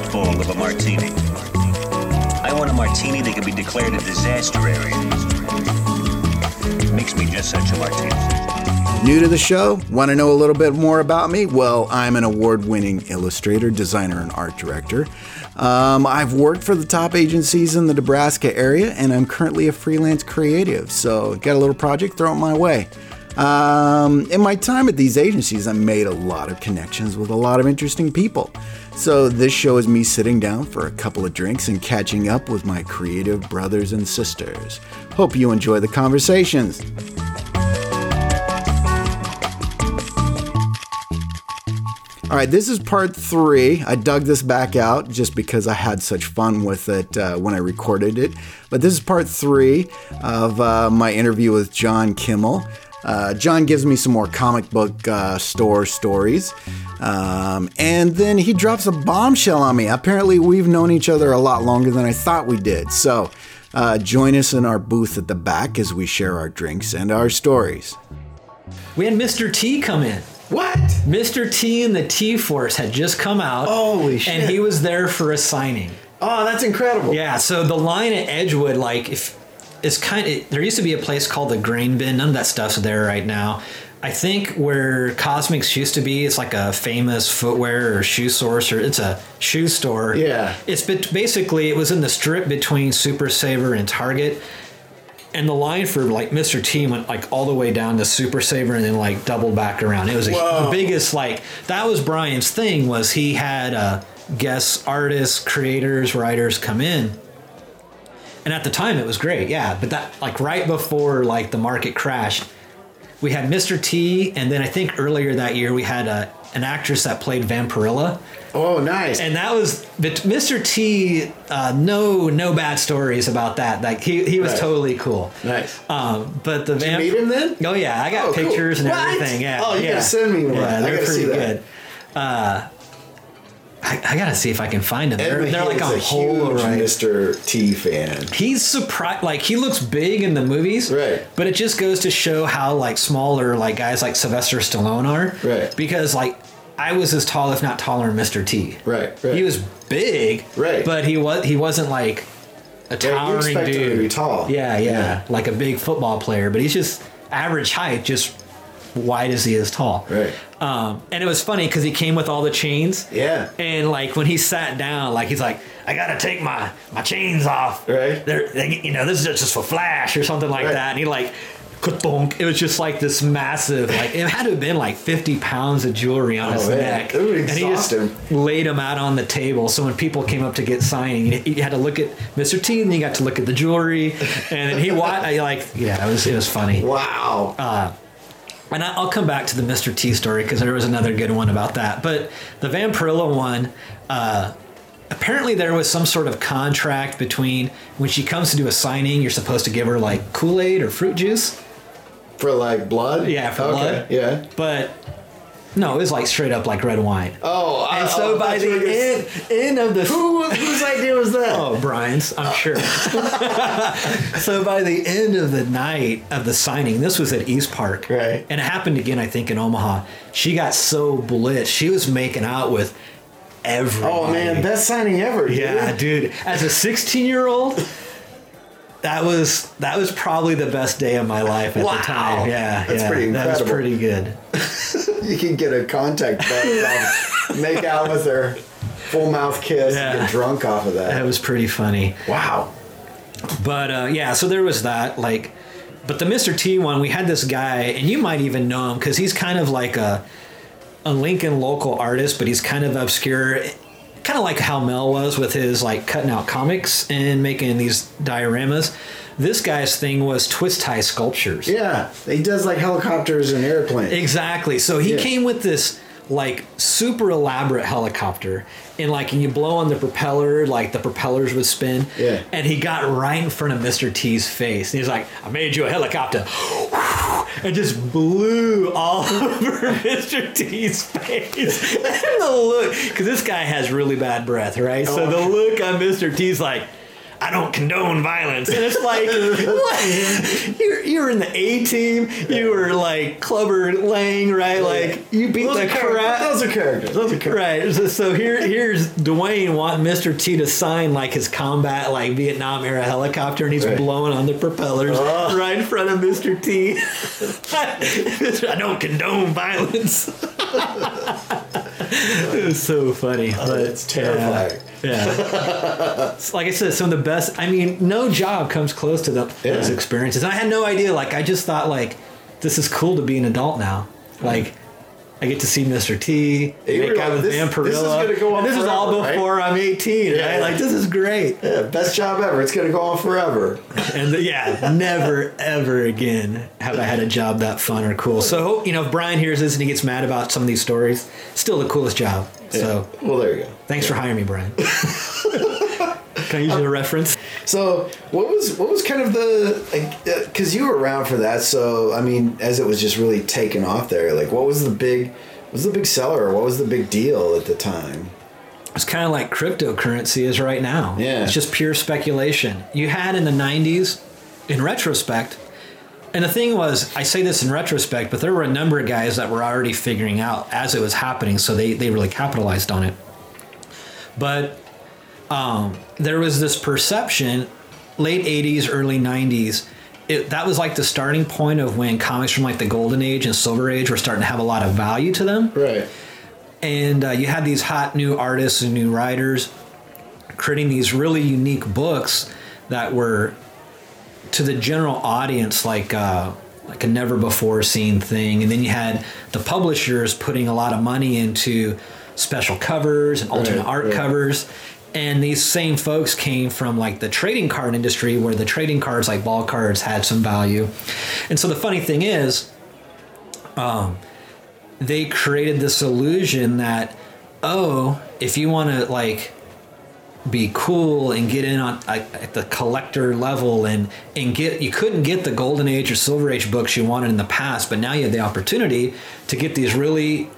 Dust of a martini. I want a martini that can be declared a disaster area. Makes me just such a martini. New to the show? Want to know a little bit more about me? Well, I'm an award winning illustrator, designer, and art director. Um, I've worked for the top agencies in the Nebraska area, and I'm currently a freelance creative. So, got a little project, throw it my way. Um, in my time at these agencies, I made a lot of connections with a lot of interesting people. So, this show is me sitting down for a couple of drinks and catching up with my creative brothers and sisters. Hope you enjoy the conversations. All right, this is part three. I dug this back out just because I had such fun with it uh, when I recorded it. But this is part three of uh, my interview with John Kimmel. Uh, John gives me some more comic book uh, store stories. Um, and then he drops a bombshell on me. Apparently, we've known each other a lot longer than I thought we did. So, uh, join us in our booth at the back as we share our drinks and our stories. We had Mr. T come in. What? Mr. T and the T Force had just come out. Holy shit. And he was there for a signing. Oh, that's incredible. Yeah, so the line at Edgewood, like, if it's kind of, there used to be a place called the Grain Bin. None of that stuff's there right now. I think where Cosmics used to be, it's like a famous footwear or shoe source, or it's a shoe store. Yeah. It's basically, it was in the strip between Super Saver and Target. And the line for like Mr. T went like all the way down to Super Saver and then like doubled back around. It was a, the biggest like that was Brian's thing was he had uh, guest artists, creators, writers come in. And at the time it was great, yeah. But that like right before like the market crashed, we had Mr. T, and then I think earlier that year we had a, an actress that played Vampirilla, Oh, nice. and that was but Mr. T. Uh, no, no bad stories about that. Like he, he was Right. totally cool. Nice. Um, but the Did you meet him then? Oh yeah, I got Oh, cool. pictures and What? everything. Yeah. Oh, you yeah. gotta send me one. Yeah, I they're pretty good. Uh, I, I gotta see if I can find them. They're, they're like on a huge Polaroid. Mr. T fan. He's surprised. Like he looks big in the movies, Right. But it just goes to show how like smaller like guys like Sylvester Stallone are, Right. Because like I was as tall, if not taller, than Mr. T. Right, right. He was big, Right. But he was he wasn't like a towering him dude. to be tall. Yeah, yeah, Yeah. like a big football player. But he's just average height, just wide as he is tall. Right. Um, and it was funny because he came with all the chains. Yeah. And like when he sat down, like he's like, I gotta take my my chains off. Right. They're, they, you know, this is just for flash or something like Right. that. And he like, ka-thunk. It was just like this massive, like it had to have been like 50 pounds of jewelry on Oh, his man. neck. And he just him. laid them out on the table. So when people came up to get signing, you you had to look at Mr. T, and you got to look at the jewelry, and then he wa like, yeah, it was it was funny. Wow. Uh, And I- I'll come back to the Mr. T story because there was another good one about that. But the Vampirilla one, uh, apparently there was some sort of contract between when she comes to do a signing, you're supposed to give her like Kool Aid or fruit juice. for like blood? Yeah, for okay. blood. Yeah. But no, it was like straight up like red wine. Oh, and I- so oh, by the end, end of the Who, whose idea was that? Oh, Brian's, I'm sure. so by the end of the night of the signing, this was at East Park. Right. And it happened again, I think, in Omaha. She got so blitzed. She was making out with everybody. Oh, man, best signing ever. dude. Yeah, dude. As a 16 year old, that was that was probably the best day of my life at Wow. the time. Yeah, That's yeah, pretty That was pretty good. You can get a contact button, make out with her, full mouth kiss, Yeah. and get drunk off of That that. was pretty funny. Wow. But uh, yeah, so there was that. Like, but the Mr. T one, we had this guy, and you might even know him because he's kind of like a a Lincoln local artist, but he's kind of obscure, kind of like how Mel was with his like cutting out comics and making these dioramas. This guy's thing was twist tie sculptures. Yeah, he does like helicopters and airplanes. Exactly. So he Yeah. came with this like super elaborate helicopter and like and you blow on the propeller like the propellers would spin Yeah. and he got right in front of mr t's face and he's like i made you a helicopter and just blew all over mr t's face. And the look because this guy has really bad breath right? So oh. the look on mr t's like I don't condone violence. And it's like, what? You're, you're in the A team. You were like Clubber Lang, right? Like, you beat Those the crap. Those are characters. Those are characters. Right. So, so here, here's Dwayne wanting Mr. T to sign like his combat, like Vietnam era helicopter, and he's Right. blowing on the propellers Oh. right in front of Mr. T. I don't condone violence. it was so funny. Oh, but, it's terrifying. Yeah. yeah. It's like I said, some of the best. I mean, no job comes close to the, those experiences. And I had no idea. Like, I just thought, like, this is cool to be an adult now. Like, I get to see Mr. T, You make out with this- Van this is gonna go on and this is all forever, right? before I'm 18, Yeah. right? Like, this is great. Yeah, best job ever. It's gonna go on forever. And the, yeah, never, ever again have I had a job that fun or cool. So, you know, if Brian hears this and he gets mad about some of these stories, still the coolest job. So, well, there you go. thanks for hiring me, Brian. Can I use a reference? So, what was what was kind of the because uh, you were around for that? So, I mean, as it was just really taking off there, like, what was the big what was the big seller? What was the big deal at the time? It's kind of like cryptocurrency is right now. Yeah. It's just pure speculation. You had in the 90s, in retrospect, and the thing was, I say this in retrospect, but there were a number of guys that were already figuring out as it was happening, so they, they really capitalized on it. But um, there was this perception, late 80s, early 90s, it, that was like the starting point of when comics from like the golden age and silver age were starting to have a lot of value to them Right. and uh, you had these hot new artists and new writers creating these really unique books that were to the general audience like uh, like a never before seen thing and then you had the publishers putting a lot of money into special covers and alternate Right, art right. covers and these same folks came from like the trading card industry where the trading cards like ball cards had some value. And so the funny thing is um, they created this illusion that oh if you want to like be cool and get in on at the collector level and and get you couldn't get the golden age or silver age books you wanted in the past but now you have the opportunity to get these really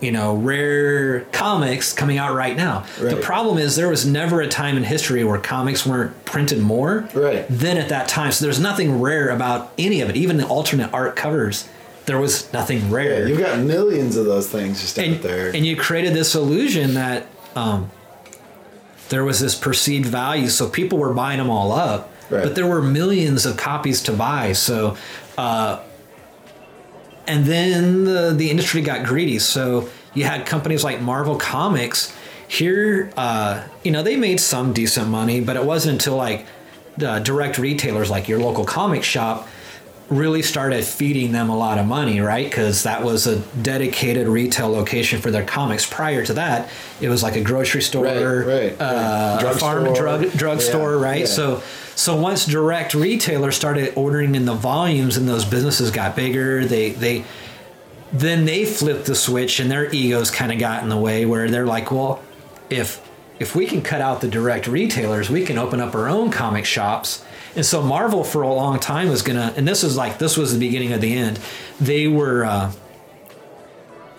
you know rare comics coming out right now. The problem is there was never a time in history where comics weren't printed more Right. than at that time. So there's nothing rare about any of it. Even the alternate art covers there was nothing rare. Yeah, you've got millions of those things just and, out there. and you created this illusion that um, there was this perceived value. So people were buying them all up Right. but there were millions of copies to buy. So uh, and then the, the industry got greedy. So you had companies like marvel comics here uh, you know they made some decent money but it wasn't until like the direct retailers like your local comic shop really started feeding them a lot of money, right? Because that was a dedicated retail location for their comics. Prior to that, it was like a grocery store, Right, right, uh, right. a farm Drugstore. drug drugstore, Yeah, right? yeah. So, so once direct retailers started ordering in the volumes, and those businesses got bigger, they they then they flipped the switch, and their egos kind of got in the way, where they're like, well, if if we can cut out the direct retailers, we can open up our own comic shops. And so Marvel for a long time was gonna, and this is like this was the beginning of the end. They were uh,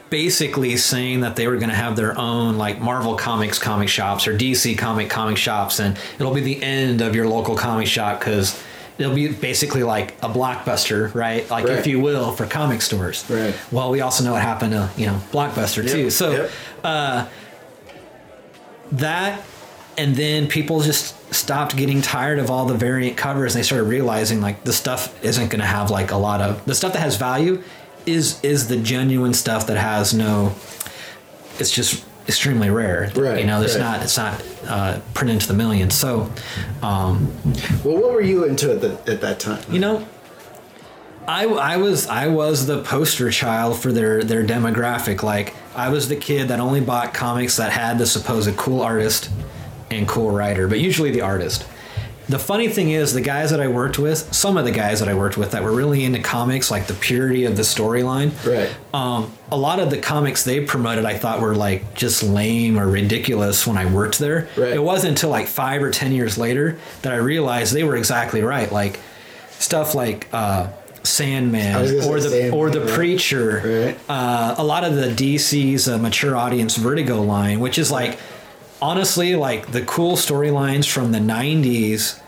basically saying that they were gonna have their own like Marvel Comics comic shops or DC comic comic shops, and it'll be the end of your local comic shop because it'll be basically like a blockbuster, right? Like Right. if you will, for comic stores. Right. Well, we also know what happened to you know Blockbuster too. So yep. that and then people just stopped getting tired of all the variant covers and they started realizing like the stuff isn't going to have like a lot of the stuff that has value is is the genuine stuff that has no it's just extremely rare Right, you know it's right. not it's not uh, printed into the millions so um, well, what were you into at, the, at that time? you know I, I was I was the poster child for their their demographic. Like I was the kid that only bought comics that had the supposed cool artist and cool writer, but usually the artist. the funny thing is, the guys that I worked with, some of the guys that I worked with that were really into comics, like the purity of the storyline. Right. Um, a lot of the comics they promoted, I thought were like just lame or ridiculous when I worked there. Right. It wasn't until like five or ten years later that I realized they were exactly right. Like stuff like uh, Sandman I was gonna or the Sandman, or the right. Preacher. Right. Uh, a lot of the DC's uh, mature audience Vertigo line, which is like honestly like the cool storylines from the 90s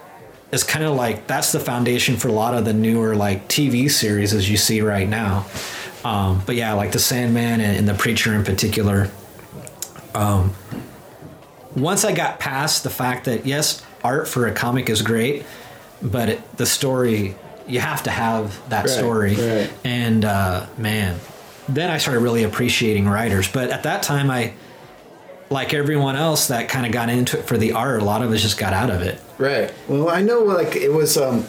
is kind of like that's the foundation for a lot of the newer like TV series as you see right now. Um, but yeah, like the Sandman and, and the Preacher in particular. Um, once I got past the fact that yes, art for a comic is great, but it, the story you have to have that Right, story. right. And uh, man, then I started really appreciating writers. But at that time, I like everyone else that kind of got into it for the art. A lot of us just got out of it. Right. Well, I know like it was um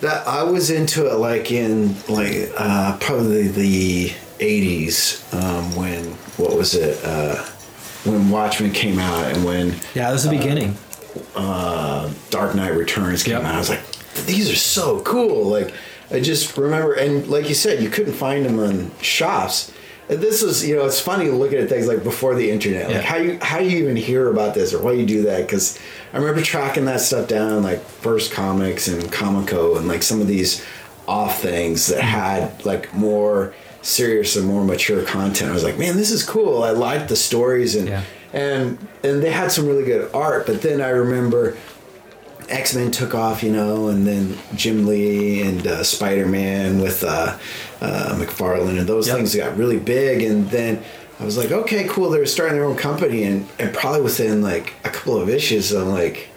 that I was into it like in like uh probably the 80s um when what was it uh when Watchmen came out and when Yeah, that was the beginning. uh, Dark Knight Returns came Yep. out. I was like, these are so cool. Like, I just remember, and like you said, you couldn't find them on shops. This was, you know, it's funny looking at things like before the internet. Like, Yeah. how you how do you even hear about this or why you do that? Because I remember tracking that stuff down, like First Comics and Comico, and like some of these off things that mm-hmm. had like more serious and more mature content. I was like, man, this is cool. I liked the stories and Yeah. and and they had some really good art. But then I remember X Men took off, you know, and then Jim Lee and uh, Spider Man with uh, uh, McFarlane, and those Yep. things got really big. And then I was like, okay, cool. They're starting their own company, and and probably within like a couple of issues, I'm like.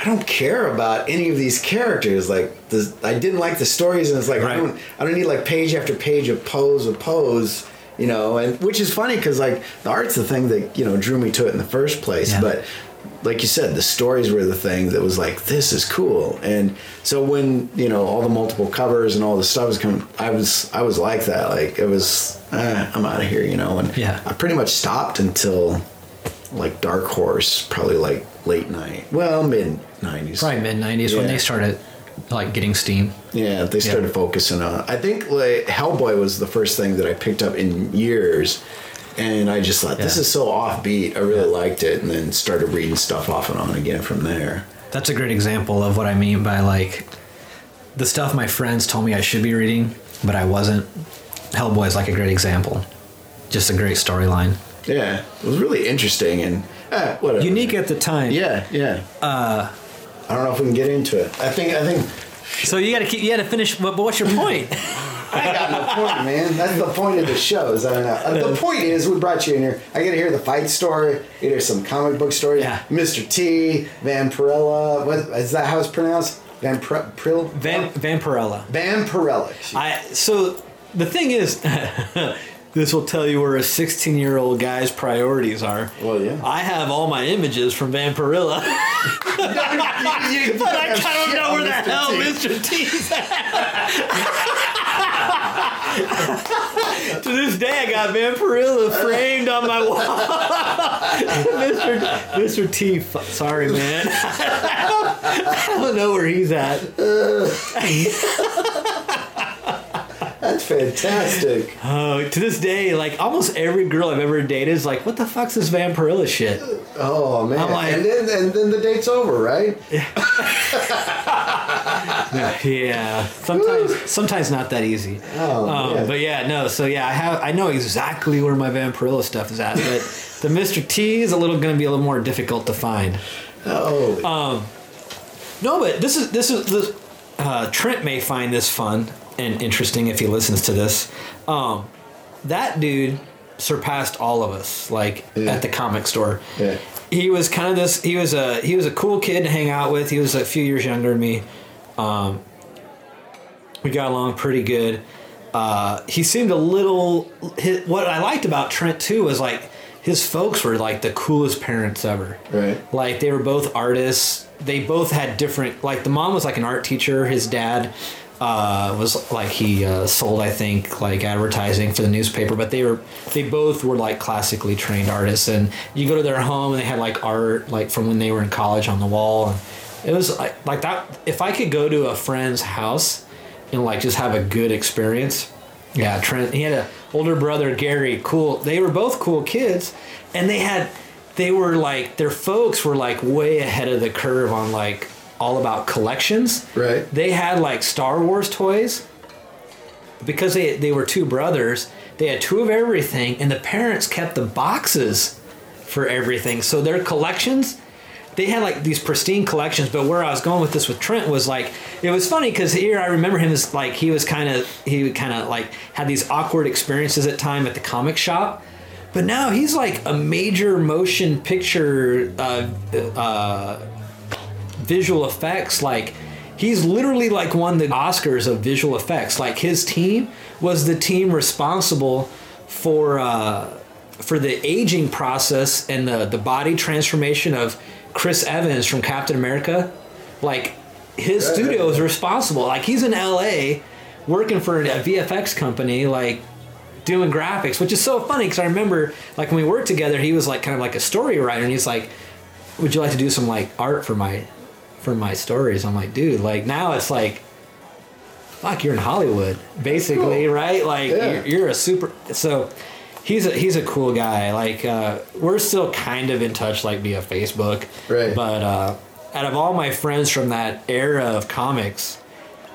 I don't care about any of these characters. Like, the, I didn't like the stories, and it's like I don't, I don't need like page after page of pose of pose, you know. And which is funny because like the art's the thing that you know drew me to it in the first place. Yeah. But like you said, the stories were the thing that was like, this is cool. And so when you know all the multiple covers and all the stuff was coming, I was I was like that. Like it was, eh, I'm out of here, you know. And Yeah. I pretty much stopped until like Dark Horse, probably like late night, well mid '90s. Probably mid '90s when they started like getting steam. Yeah, they started focusing on. I think like Hellboy was the first thing that I picked up in years, and I just thought this Yeah. is so offbeat. I really liked it, and then started reading stuff off and on again from there. That's a great example of what I mean by like the stuff my friends told me I should be reading, but I wasn't. Hellboy is like a great example. Just a great storyline. Yeah, it was really interesting and eh, whatever. Unique at the time. Yeah, yeah. Uh, I don't know if we can get into it. I think I think So you got to keep. You got to finish. But, but what's your point? I got no point, man. That's the point of the show. Is I don't know. The point is, we brought you in here. I get to hear the fight story. To hear some comic book stories. Yeah. Mr. T, Vampirella. What is that? How it's pronounced? Vampir- Pril- Van Vampirella. Vampirella. I so the thing is, this will tell you where a 16 year old guy's priorities are. Well, yeah. I have all my images from Vampirilla, but I, I don't know where the hell Mr. T's at. to this day, I got Vampirilla framed on my wall. Mr. Mr. T, f- sorry man, I don't, know where he's at. That's fantastic. Oh, to this day, like almost every girl I've ever dated is like, "What the fuck's this Vampirilla shit?" Oh man. I'm like- and then and then the date's over, right? Yeah, sometimes sometimes not that easy. Oh, um, yeah. But yeah, no. So yeah, I have I know exactly where my Vampirilla stuff is at, but the Mr. T is a little going to be a little more difficult to find. Oh. No, but this is this is this. Uh, Trent may find this fun and interesting if he listens to this. Um, that dude surpassed all of us, like Yeah. at the comic store. Yeah. He was kind of this. He was a he was a cool kid to hang out with. He was a few years younger than me. Um, we got along pretty good. Uh, he seemed a little. His, what I liked about Trent too was like his folks were like the coolest parents ever. Right. Like they were both artists. They both had different. Like the mom was like an art teacher. His dad uh, was like he uh, sold, I think, like advertising for the newspaper. But they were they both were like classically trained artists. And you go to their home and they had like art like from when they were in college on the wall. And It was like, like that. If I could go to a friend's house and like just have a good experience, yeah. Trent, he had an older brother, Gary. Cool. They were both cool kids, and they had, they were like their folks were like way ahead of the curve on like all about collections. Right. They had like Star Wars toys because they they were two brothers. They had two of everything, and the parents kept the boxes for everything. So their collections, they had like these pristine collections. But where I was going with this with Trent was like it was funny because here I remember him as like he was kind of he kind of like had these awkward experiences at time at the comic shop. But now he's like a major motion picture uh, uh, visual effects like he's literally like won the oscars of visual effects like his team was the team responsible for uh, for the aging process and the, the body transformation of chris evans from captain america like his Right. studio is responsible like he's in la working for a vfx company like doing graphics which is so funny because i remember like when we worked together he was like kind of like a story writer and he's like would you like to do some like art for my for my stories i'm like dude like now it's like fuck you're in hollywood basically cool. right like Yeah. you're, you're a super so he's a he's a cool guy. Like uh we're still kind of in touch like via facebook. Right. but uh out of all my friends from that era of comics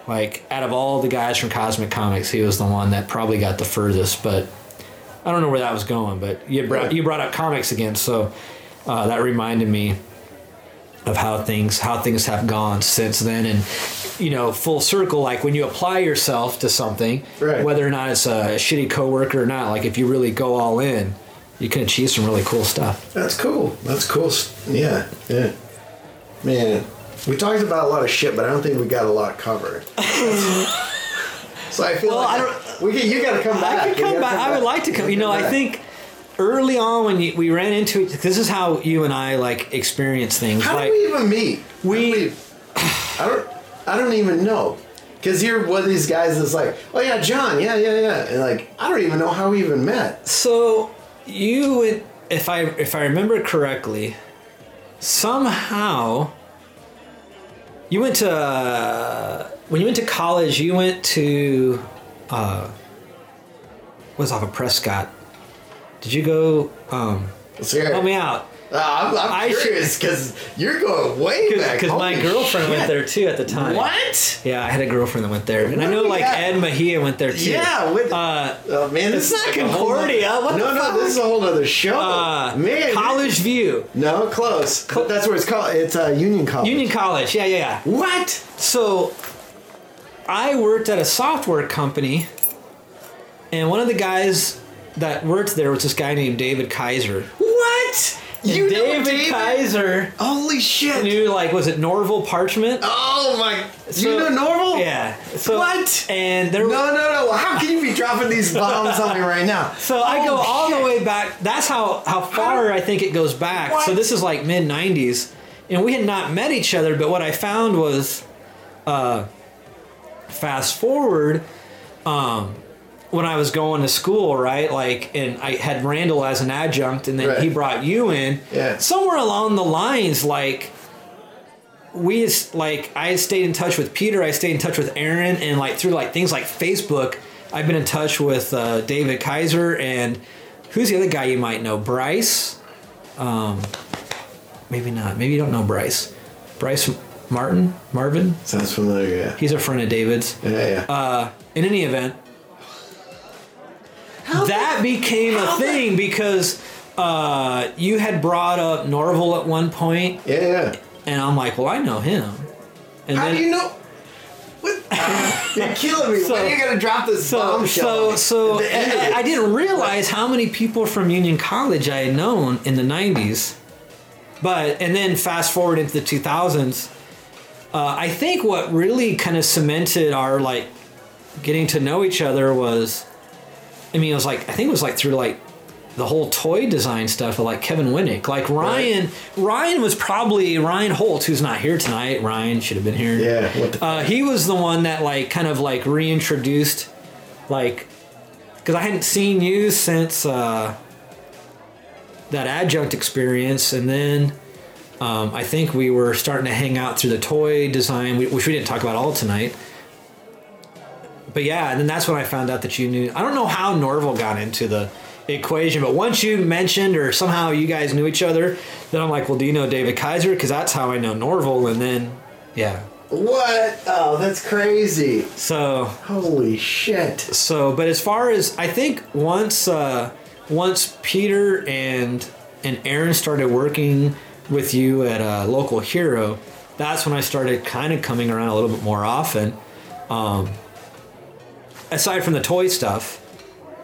like out of all the guys from cosmic comics he was the one that probably got the furthest but i don't know where that was going but you brought you brought up comics again so uh, that reminded me of how things how things have gone since then and you know full circle like when you apply yourself to something Right. whether or not it's a shitty coworker or not like if you really go all in you can achieve some really cool stuff That's cool. That's cool. Yeah, yeah. Man, we talked about a lot of shit, but I don't think we got a lot covered. so I feel Well, like I don't- we can, you got to come back. I You could come gotta back. I would like to come. You know, I think early on when you, we ran into it, this is how you and I like experience things. How like did we even meet? We- we- I don't. I don't even know. Cause you're one of these guys that's like, oh yeah, John, yeah, yeah, yeah, and like I don't even know how we even met. so you would, if I if I remember correctly, somehow you went to uh, when you went to college. You went to uh, was off of Prescott. Did you go? Um, Let's hear it. help me out. Uh, I'm, I'm I curious because you're going way back. Because my girlfriend went there too at the time. What? Yeah, I had a girlfriend that went there, and I know like got? Ed Mejia went there too. Yeah, with Uh, oh man, this it's is not Concordia, what no, no, this is a whole other show. uh, man, College View, No, close. But that's where it's called. It's uh, Union College. Union College. Yeah, yeah, yeah. What? So, I worked at a software company, and one of the guys that worked there was this guy named David Kaiser. What? You know David, David? Kaiser Holy shit! knew like was it Norval Parchment? Oh my! So- you know Norval? Yeah. So, What? And there No, no, no! How can you be dropping these bombs on me right now? So I go Oh, all the way back. That's how how far I think it goes back. What? So this is like mid '90s, and we had not met each other. But what I found was, uh, fast forward, um, when I was going to school, right? Like, and I had Randall as an adjunct, and then Right. he brought you in. Yeah. Somewhere along the lines, like. We just like I stayed in touch with Peter. I stayed in touch with Aaron, and like through like things like Facebook, I've been in touch with uh, David Kaiser and who's the other guy you might know? Bryce. Um, maybe not. Maybe you don't know Bryce. Bryce Martin, Marvin. Sounds familiar. Yeah. He's a friend of David's. Yeah, yeah. Uh, in any event, that became a thing because uh, you had brought up Norval at one point, yeah, yeah. and I'm like, well, I know him. And How then, do you know? What? You're killing me. So- when are you gonna drop this So, bombshell? so, so At the end of I. I didn't realize how many people from Union College I had known in the '90s, but and then fast forward into the 2000s, uh, I think what really kind of cemented our like getting to know each other was, I mean, it was like I think it was like through like the whole toy design stuff of like Kevin Winnick. Like Ryan, Ryan was probably Ryan Holt, who's not here tonight. Ryan should have been here. Yeah. The? Uh, he was the one that like kind of like reintroduced, like, because I hadn't seen you since uh, that adjunct experience, and then Um, I think we were starting to hang out through the toy design, which we didn't talk about all tonight. But yeah, and then that's when I found out that you knew. I don't know how Norval got into the equation, but once you mentioned or somehow you guys knew each other, then I'm like, well, do you know David Kaiser? Because that's how I know Norval. And then, yeah. What? Oh, that's crazy. So Holy shit. so but as far as i think once uh once peter and and aaron started working with you at a local hero that's when i started kind of coming around a little bit more often um aside from the toy stuff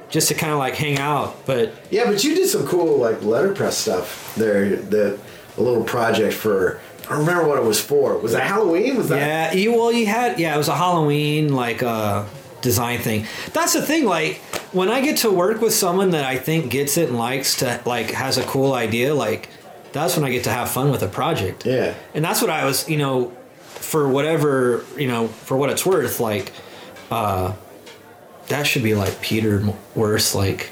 just to kind of like hang out but Yeah, but you did some cool like letterpress stuff there. The a little project for. I don't remember what it was for. Was that Halloween? Was that? Yeah, you, well, you had yeah, it was a Halloween like uh, design thing. That's the thing. Like when I get to work with someone that I think gets it and likes to like has a cool idea, like that's when I get to have fun with a project. Yeah. and that's what I was, you know, for whatever you know, for what it's worth, like uh, that should be like Peter Worth's like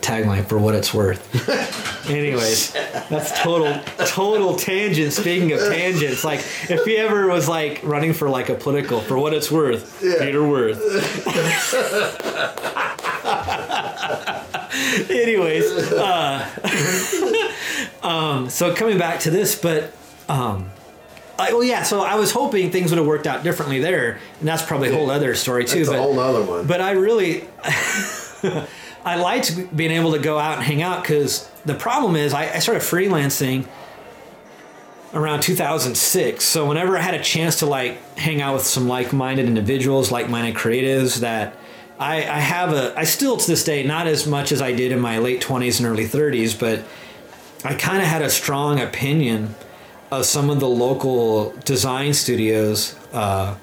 tagline for what it's worth. Anyways, that's total total tangent. Speaking of tangents, like if he ever was like running for like a political, for what it's worth, Yeah. Peter Worth. Anyways, uh, um, so coming back to this, but um, I, well, yeah. So I was hoping things would have worked out differently there, and that's probably a whole other story too. That's a but whole nother one. but I really, I liked being able to go out and hang out because the problem is I, I started freelancing around 2006. So whenever I had a chance to like hang out with some like-minded individuals, like-minded creatives that I, I have a, I still to this day, not as much as I did in my late 20s and early 30s, but I kind of had a strong opinion of some of the local design studios. Uh,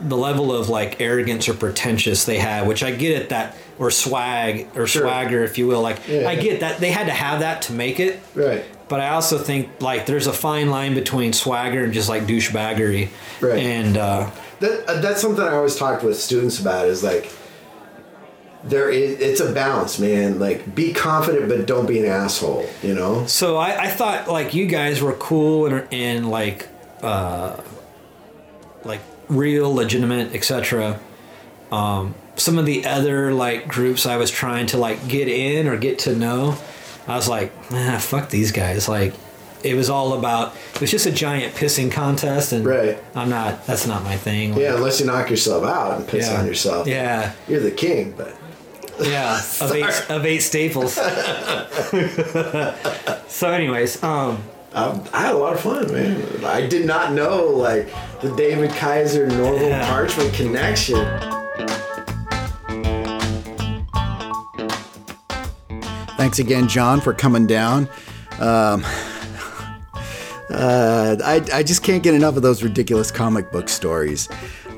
the level of like arrogance or pretentious they had, which I get it that, or swag or Sure. swagger, if you will. Like Yeah. I get that they had to have that to make it, Right. but I also think like there's a fine line between swagger and just like douchebaggery. Right. And uh, That uh, that's something I always talk with students about. Is like there is it's a balance, man. Like be confident, but don't be an asshole. You know. so I, I thought like you guys were cool and, and like uh, like real, legitimate, etc. Um, some of the other like groups I was trying to like get in or get to know, I was like, ah, fuck these guys. Like, it was all about. It was just a giant pissing contest, and Right. I'm not. That's not my thing. Like, Yeah, unless you knock yourself out and piss Yeah. on yourself. Yeah. You're the king, but Yeah, of eight, of eight staples. so, anyways, um, I, I had a lot of fun, man. I did not know like the David Kaiser Norval Yeah. Parchment connection. Thanks again, John, for coming down. Um, uh, I, I just can't get enough of those ridiculous comic book stories.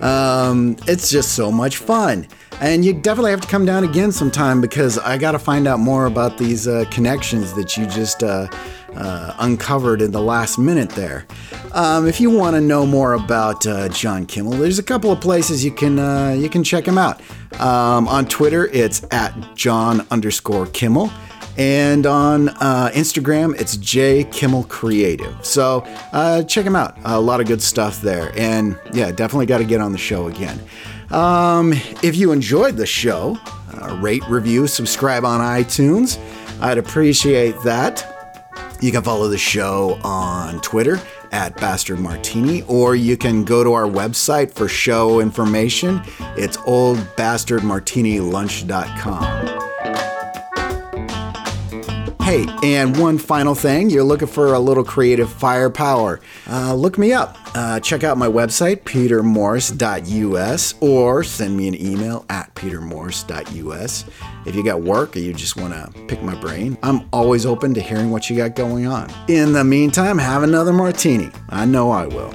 Um, it's just so much fun. And you definitely have to come down again sometime because I got to find out more about these uh, connections that you just uh, uh, uncovered in the last minute there. Um, if you want to know more about uh, John Kimmel, there's a couple of places you can uh, you can check him out. Um, on Twitter, it's at John underscore Kimmel. And on uh, Instagram, it's J Kimmel Creative. So check him out. A lot of good stuff there. And yeah, definitely got to get on the show again. Um, if you enjoyed the show, uh, rate, review, subscribe on iTunes. I'd appreciate that. You can follow the show on Twitter at Bastard Martini, or you can go to our website for show information. It's oldbastardmartinilunch.com. Hey, and one final thing you're looking for a little creative firepower. Uh, look me up. Uh, check out my website, petermorse.us, or send me an email at petermorse.us. If you got work or you just want to pick my brain, I'm always open to hearing what you got going on. In the meantime, have another martini. I know I will.